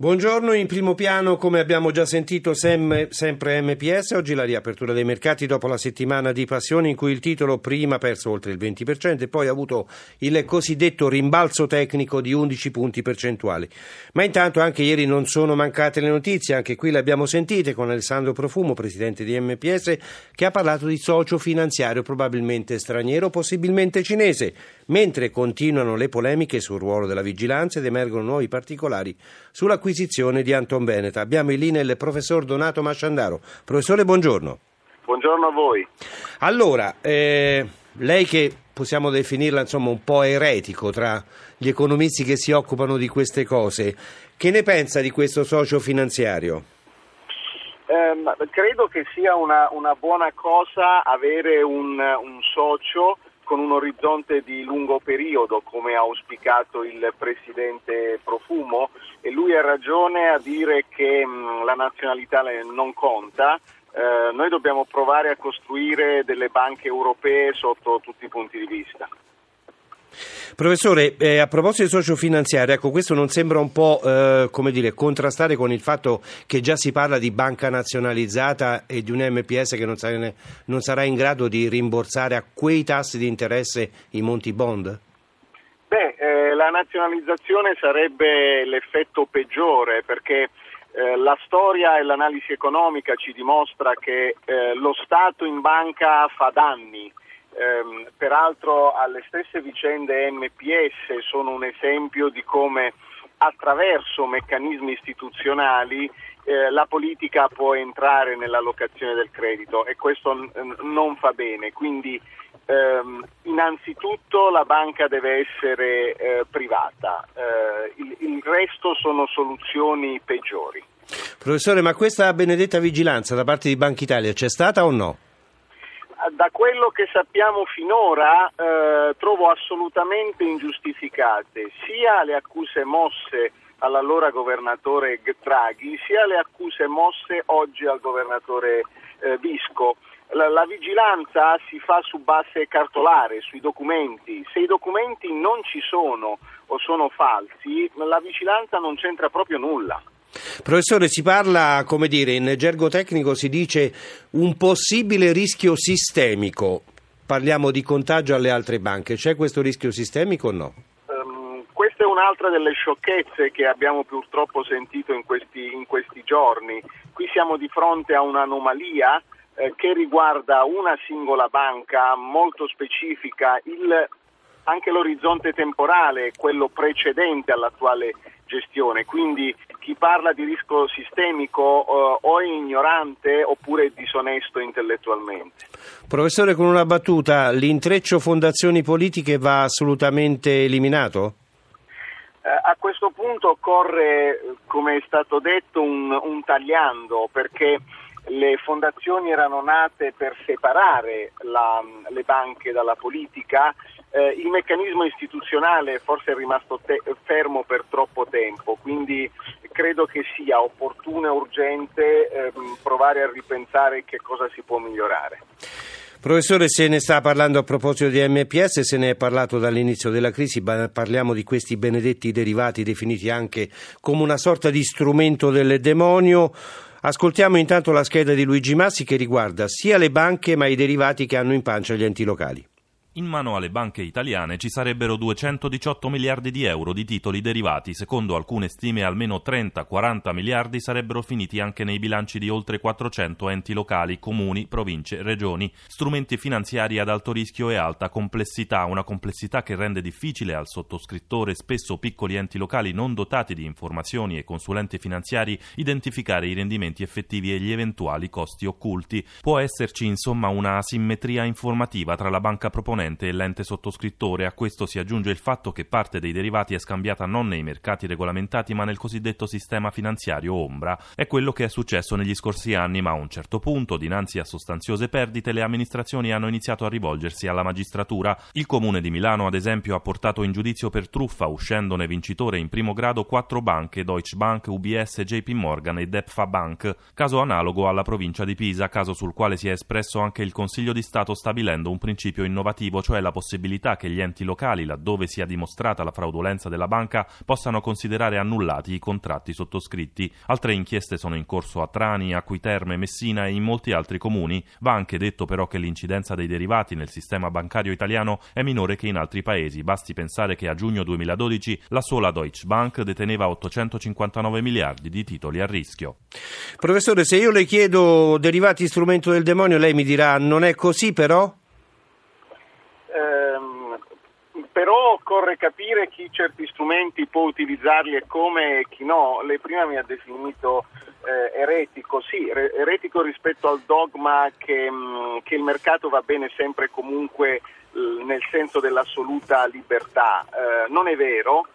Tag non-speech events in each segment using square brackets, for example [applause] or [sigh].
Buongiorno, in primo piano come abbiamo già sentito sem- sempre MPS, oggi la riapertura dei mercati dopo la settimana di passione in cui il titolo prima ha perso oltre il 20% e poi ha avuto il cosiddetto rimbalzo tecnico di 11 punti percentuali. Ma intanto anche ieri non sono mancate le notizie, anche qui le abbiamo sentite con Alessandro Profumo, presidente di MPS, che ha parlato di socio finanziario probabilmente straniero, possibilmente cinese, mentre continuano le polemiche sul ruolo della vigilanza ed emergono nuovi particolari sull'acquisto l'acquisizione di Anton Beneta. Abbiamo in linea il professor Donato Masciandaro. Professore, buongiorno. Buongiorno a voi. Allora, eh, lei che possiamo definirla insomma un po' eretico tra gli economisti che si occupano di queste cose, che ne pensa di questo socio finanziario? Eh, credo che sia una, una buona cosa avere un, un socio con un orizzonte di lungo periodo, come ha auspicato il Presidente Profumo, e lui ha ragione a dire che mh, la nazionalità non conta. Eh, noi dobbiamo provare a costruire delle banche europee sotto tutti i punti di vista. Professore, eh, a proposito di socio finanziario, ecco, questo non sembra un po' eh, come dire, contrastare con il fatto che già si parla di banca nazionalizzata e di un MPS che non sarà, non sarà in grado di rimborsare a quei tassi di interesse i monti bond? Beh, eh, la nazionalizzazione sarebbe l'effetto peggiore perché eh, la storia e l'analisi economica ci dimostra che eh, lo Stato in banca fa danni ehm, peraltro alle stesse vicende MPS sono un esempio di come attraverso meccanismi istituzionali eh, la politica può entrare nell'allocazione del credito e questo n- non fa bene. Quindi ehm, innanzitutto la banca deve essere eh, privata, eh, il, il resto sono soluzioni peggiori. Professore, ma questa benedetta vigilanza da parte di Banca Italia c'è stata o no? Da quello che sappiamo finora eh, trovo assolutamente ingiustificate sia le accuse mosse all'allora governatore Draghi sia le accuse mosse oggi al governatore eh, Visco. La, la, vigilanza si fa su base cartolare, sui documenti. Se i documenti non ci sono o sono falsi, la vigilanza non c'entra proprio nulla. Professore, si parla, come dire, in gergo tecnico si dice un possibile rischio sistemico. Parliamo di contagio alle altre banche. C'è questo rischio sistemico o no? Um, questa è un'altra delle sciocchezze che abbiamo purtroppo sentito in questi, in questi giorni. Qui siamo di fronte a un'anomalia eh, che riguarda una singola banca molto specifica, il, anche l'orizzonte temporale, quello precedente all'attuale gestione. Quindi chi parla di rischio sistemico eh, o è ignorante oppure è disonesto intellettualmente. Professore, con una battuta, l'intreccio fondazioni politiche va assolutamente eliminato? Eh, a questo punto occorre, come è stato detto, un, un tagliando perché le fondazioni erano nate per separare la, le banche dalla politica eh, il meccanismo istituzionale forse è rimasto te- fermo per troppo tempo, quindi credo che sia opportuno e urgente eh, provare a ripensare che cosa si può migliorare. Professore, se ne sta parlando a proposito di MPS, se ne è parlato dall'inizio della crisi, parliamo di questi benedetti derivati definiti anche come una sorta di strumento del demonio. Ascoltiamo intanto la scheda di Luigi Massi che riguarda sia le banche ma i derivati che hanno in pancia gli enti locali. In mano alle banche italiane ci sarebbero 218 miliardi di euro di titoli derivati, secondo alcune stime almeno 30-40 miliardi sarebbero finiti anche nei bilanci di oltre 400 enti locali, comuni, province, regioni, strumenti finanziari ad alto rischio e alta complessità, una complessità che rende difficile al sottoscrittore, spesso piccoli enti locali non dotati di informazioni e consulenti finanziari, identificare i rendimenti effettivi e gli eventuali costi occulti. Può esserci insomma una asimmetria informativa tra la banca proponente cliente e l'ente sottoscrittore. A questo si aggiunge il fatto che parte dei derivati è scambiata non nei mercati regolamentati ma nel cosiddetto sistema finanziario ombra. È quello che è successo negli scorsi anni, ma a un certo punto, dinanzi a sostanziose perdite, le amministrazioni hanno iniziato a rivolgersi alla magistratura. Il comune di Milano, ad esempio, ha portato in giudizio per truffa, uscendone vincitore in primo grado quattro banche, Deutsche Bank, UBS, JP Morgan e Depfa Bank. Caso analogo alla provincia di Pisa, caso sul quale si è espresso anche il Consiglio di Stato stabilendo un principio innovativo alternativo, cioè la possibilità che gli enti locali, laddove sia dimostrata la fraudolenza della banca, possano considerare annullati i contratti sottoscritti. Altre inchieste sono in corso a Trani, Acquiterme, Messina e in molti altri comuni. Va anche detto però che l'incidenza dei derivati nel sistema bancario italiano è minore che in altri paesi. Basti pensare che a giugno 2012 la sola Deutsche Bank deteneva 859 miliardi di titoli a rischio. Professore, se io le chiedo derivati strumento del demonio, lei mi dirà non è così però? Ehm, però occorre capire chi certi strumenti può utilizzarli e come e chi no. Lei prima mi ha definito eh, eretico, sì, re- eretico rispetto al dogma che, mh, mm, che, il mercato va bene sempre e comunque l- nel senso dell'assoluta libertà. Eh, non è vero.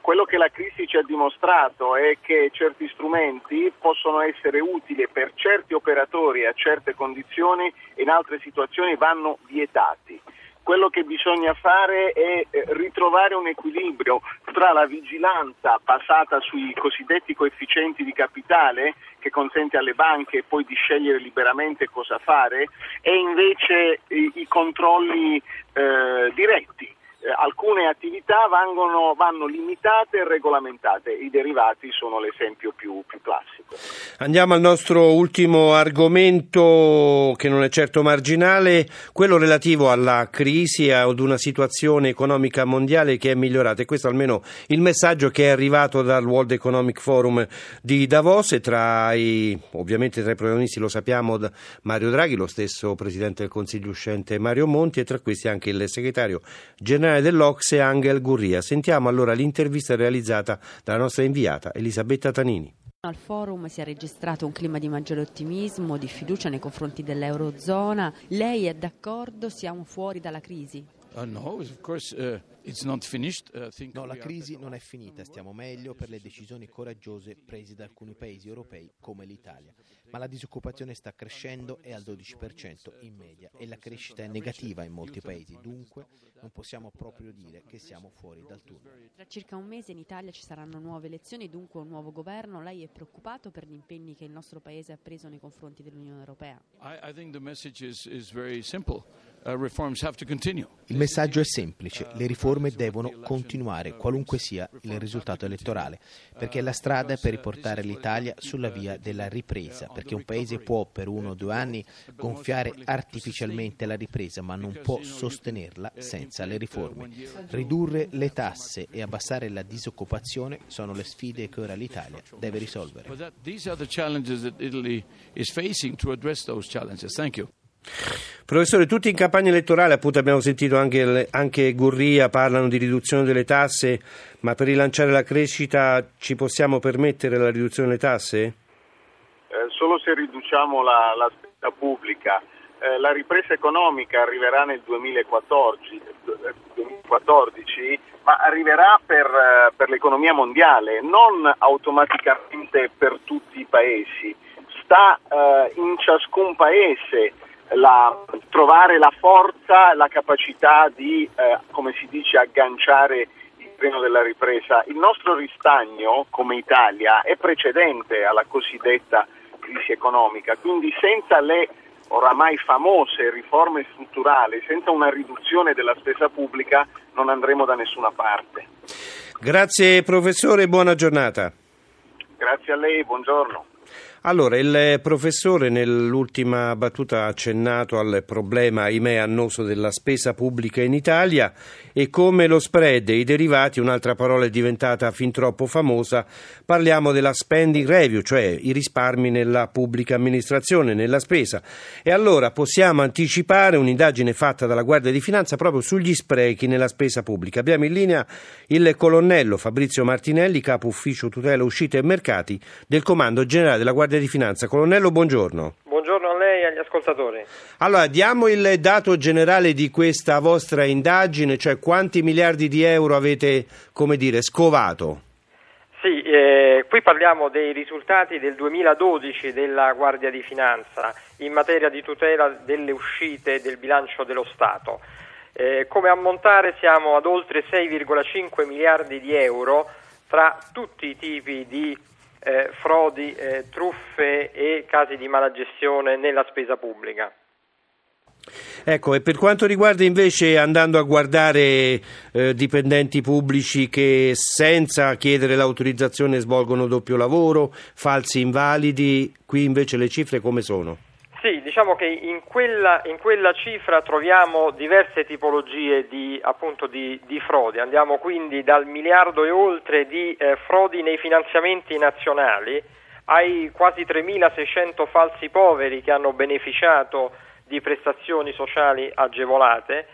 Quello che la crisi ci ha dimostrato è che certi strumenti possono essere utili per certi operatori a certe condizioni e in altre situazioni vanno vietati quello che bisogna fare è eh, ritrovare un equilibrio tra la vigilanza basata sui cosiddetti coefficienti di capitale che consente alle banche poi di scegliere liberamente cosa fare e invece i, i controlli eh, diretti eh, alcune attività vanno, vanno, limitate e regolamentate, i derivati sono l'esempio più, più, classico. Andiamo al nostro ultimo argomento che non è certo marginale, quello relativo alla crisi, ad una situazione economica mondiale che è migliorata e questo almeno il messaggio che è arrivato dal World Economic Forum di Davos e tra i, ovviamente tra i protagonisti lo sappiamo Mario Draghi, lo stesso Presidente del Consiglio uscente Mario Monti e tra questi anche il segretario generale dell'Ocse Angel Gurria. Sentiamo allora l'intervista realizzata dalla nostra inviata Elisabetta Tanini. Al forum si è registrato un clima di maggiore ottimismo, di fiducia nei confronti dell'Eurozona. Lei è d'accordo? Siamo fuori dalla crisi? Uh, no, of course, uh, Uh, no, la crisi non è finita, stiamo meglio per le decisioni coraggiose prese da alcuni paesi europei come l'Italia ma la disoccupazione sta crescendo e al 12% in media e la crescita è negativa in molti paesi, dunque non possiamo proprio dire che siamo fuori dal tunnel. Tra circa un mese in Italia ci saranno nuove elezioni, dunque un nuovo governo. Lei è preoccupato per gli impegni che il nostro Paese ha preso nei confronti dell'Unione Europea? I, I think the message is, is very simple. Uh, reforms have to continue. Il messaggio è semplice, le riforme devono continuare, qualunque sia il risultato elettorale, perché è la strada per riportare l'Italia sulla via della ripresa, perché un paese può per uno o due anni gonfiare artificialmente la ripresa, ma non può sostenerla senza le riforme. Ridurre le tasse e abbassare la disoccupazione sono le sfide che ora l'Italia deve risolvere. Professore, tutti in campagna elettorale, appunto abbiamo sentito anche, anche, Gurria, parlano di riduzione delle tasse, ma per rilanciare la crescita ci possiamo permettere la riduzione delle tasse? solo se riduciamo la, la spesa pubblica. Eh, la ripresa economica arriverà nel 2014, 2014 ma arriverà per, eh, per, l'economia mondiale, non automaticamente per tutti i paesi. Sta eh, in ciascun paese la, trovare la forza, la capacità di, eh, come si dice, agganciare il treno della ripresa. Il nostro ristagno come Italia è precedente alla cosiddetta crisi economica, quindi senza le oramai famose riforme strutturali, senza una riduzione della spesa pubblica non andremo da nessuna parte. Grazie professore, buona giornata. Grazie a lei, buongiorno. Allora, il professore nell'ultima battuta ha accennato al problema, ahimè, annoso della spesa pubblica in Italia e come lo spread e i derivati, un'altra parola è diventata fin troppo famosa, parliamo della spending review, cioè i risparmi nella pubblica amministrazione, nella spesa. E allora possiamo anticipare un'indagine fatta dalla Guardia di Finanza proprio sugli sprechi nella spesa pubblica. Abbiamo in linea il colonnello Fabrizio Martinelli, capo ufficio tutela uscite e mercati del Comando Generale della Guardia di Finanza. Colonnello, buongiorno. Buongiorno a lei e agli ascoltatori. Allora, diamo il dato generale di questa vostra indagine, cioè quanti miliardi di euro avete, come dire, scovato? Sì, eh, qui parliamo dei risultati del 2012 della Guardia di Finanza in materia di tutela delle uscite del bilancio dello Stato. Eh, come ammontare siamo ad oltre 6,5 miliardi di euro tra tutti i tipi di eh, frodi, eh, truffe e casi di malagestione nella spesa pubblica. Ecco, e per quanto riguarda invece andando a guardare eh, dipendenti pubblici che senza chiedere l'autorizzazione svolgono doppio lavoro, falsi invalidi, qui invece le cifre come sono? Diciamo che in quella, in quella cifra troviamo diverse tipologie di, appunto, di, di, frodi, andiamo quindi dal miliardo e oltre di eh, frodi nei finanziamenti nazionali ai quasi 3.600 falsi poveri che hanno beneficiato di prestazioni sociali agevolate,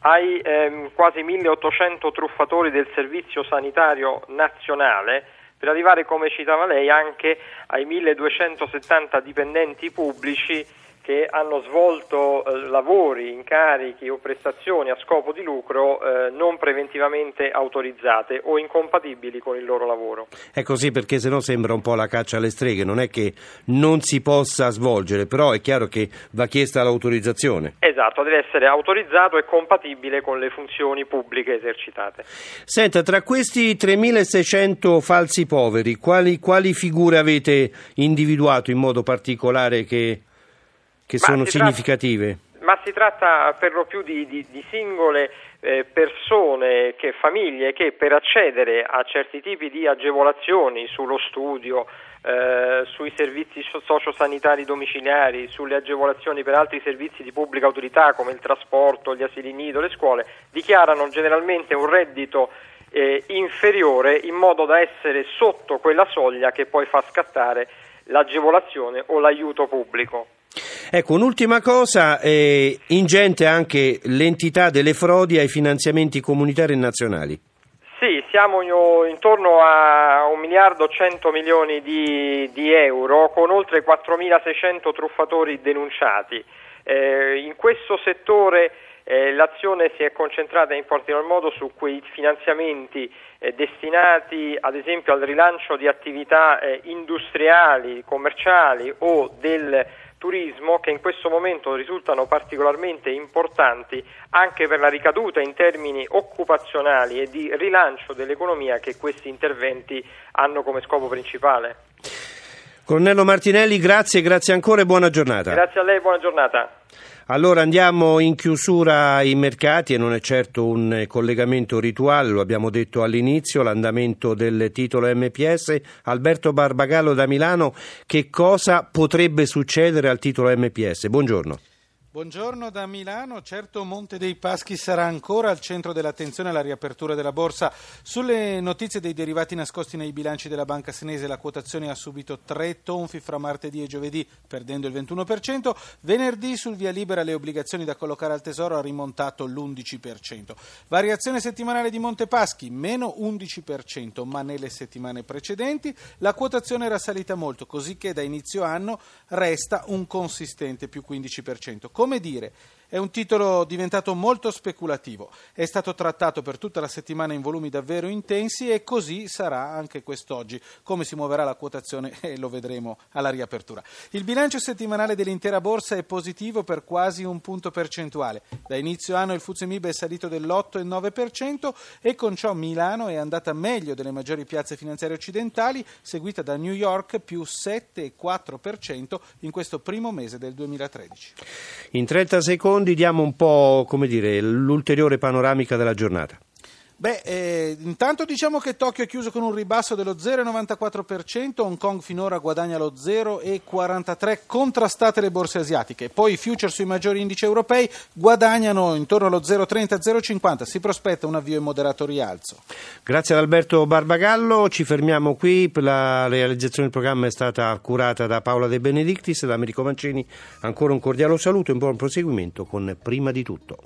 ai ehm, quasi 1800 truffatori del Servizio Sanitario Nazionale, per arrivare, come citava lei, anche ai 1270 dipendenti pubblici che hanno svolto eh, lavori, incarichi o prestazioni a scopo di lucro eh, non preventivamente autorizzate o incompatibili con il loro lavoro. È così perché se no sembra un po' la caccia alle streghe, non è che non si possa svolgere, però è chiaro che va chiesta l'autorizzazione. Esatto, deve essere autorizzato e compatibile con le funzioni pubbliche esercitate. Senta, tra questi 3.600 falsi poveri, quali, quali figure avete individuato in modo particolare che che ma sono significative? Tratta, ma si tratta per lo più di, di, di singole eh, persone, che, famiglie che per accedere a certi tipi di agevolazioni sullo studio, eh, sui servizi sociosanitari domiciliari, sulle agevolazioni per altri servizi di pubblica autorità come il trasporto, gli asili nido, le scuole, dichiarano generalmente un reddito eh, inferiore in modo da essere sotto quella soglia che poi fa scattare l'agevolazione o l'aiuto pubblico. Ecco, un'ultima cosa, eh, ingente anche l'entità delle frodi ai finanziamenti comunitari e nazionali. Sì, siamo intorno a 1 miliardo 100 milioni di, di euro con oltre 4.600 truffatori denunciati. Eh, in questo settore eh, l'azione si è concentrata in particolar modo su quei finanziamenti eh, destinati ad esempio al rilancio di attività eh, industriali, commerciali o del turismo che in questo momento risultano particolarmente importanti anche per la ricaduta in termini occupazionali e di rilancio dell'economia che questi interventi hanno come scopo principale. Colonnello Martinelli, grazie, grazie ancora e buona giornata. Grazie a lei, buona giornata. Allora andiamo in chiusura ai mercati e non è certo un collegamento rituale, lo abbiamo detto all'inizio, l'andamento del titolo MPS. Alberto Barbagallo da Milano, che cosa potrebbe succedere al titolo MPS? Buongiorno. Buongiorno da Milano, certo Monte dei Paschi sarà ancora al centro dell'attenzione alla riapertura della borsa. Sulle notizie dei derivati nascosti nei bilanci della banca senese la quotazione ha subito tre tonfi fra martedì e giovedì perdendo il 21%, venerdì sul via libera le obbligazioni da collocare al tesoro ha rimontato l'11%. Variazione settimanale di Monte Paschi meno 11%, ma nelle settimane precedenti la quotazione era salita molto, così che da inizio anno resta un consistente più 15%. Come dire, è un titolo diventato molto speculativo, è stato trattato per tutta la settimana in volumi davvero intensi e così sarà anche quest'oggi. Come si muoverà la quotazione [laughs] eh, lo vedremo alla riapertura. Il bilancio settimanale dell'intera borsa è positivo per quasi un punto percentuale. Da inizio anno il Fuzemib è salito dell'8,9% e con ciò Milano è andata meglio delle maggiori piazze finanziarie occidentali, seguita da New York più 7,4% in questo primo mese del 2013. In 30 secondi secondi diamo un po' dire, l'ulteriore panoramica della giornata. Beh, eh, intanto diciamo che Tokyo è chiuso con un ribasso dello 0,94%, Hong Kong finora guadagna lo 0,43%, contrastate le borse asiatiche. Poi i future sui maggiori indici europei guadagnano intorno allo 0,30-0,50, si prospetta un avvio in moderato rialzo. Grazie ad Alberto Barbagallo, ci fermiamo qui, la realizzazione del programma è stata curata da Paola De Benedictis da Americo Mancini. Ancora un cordiale saluto e un buon proseguimento con Prima di tutto.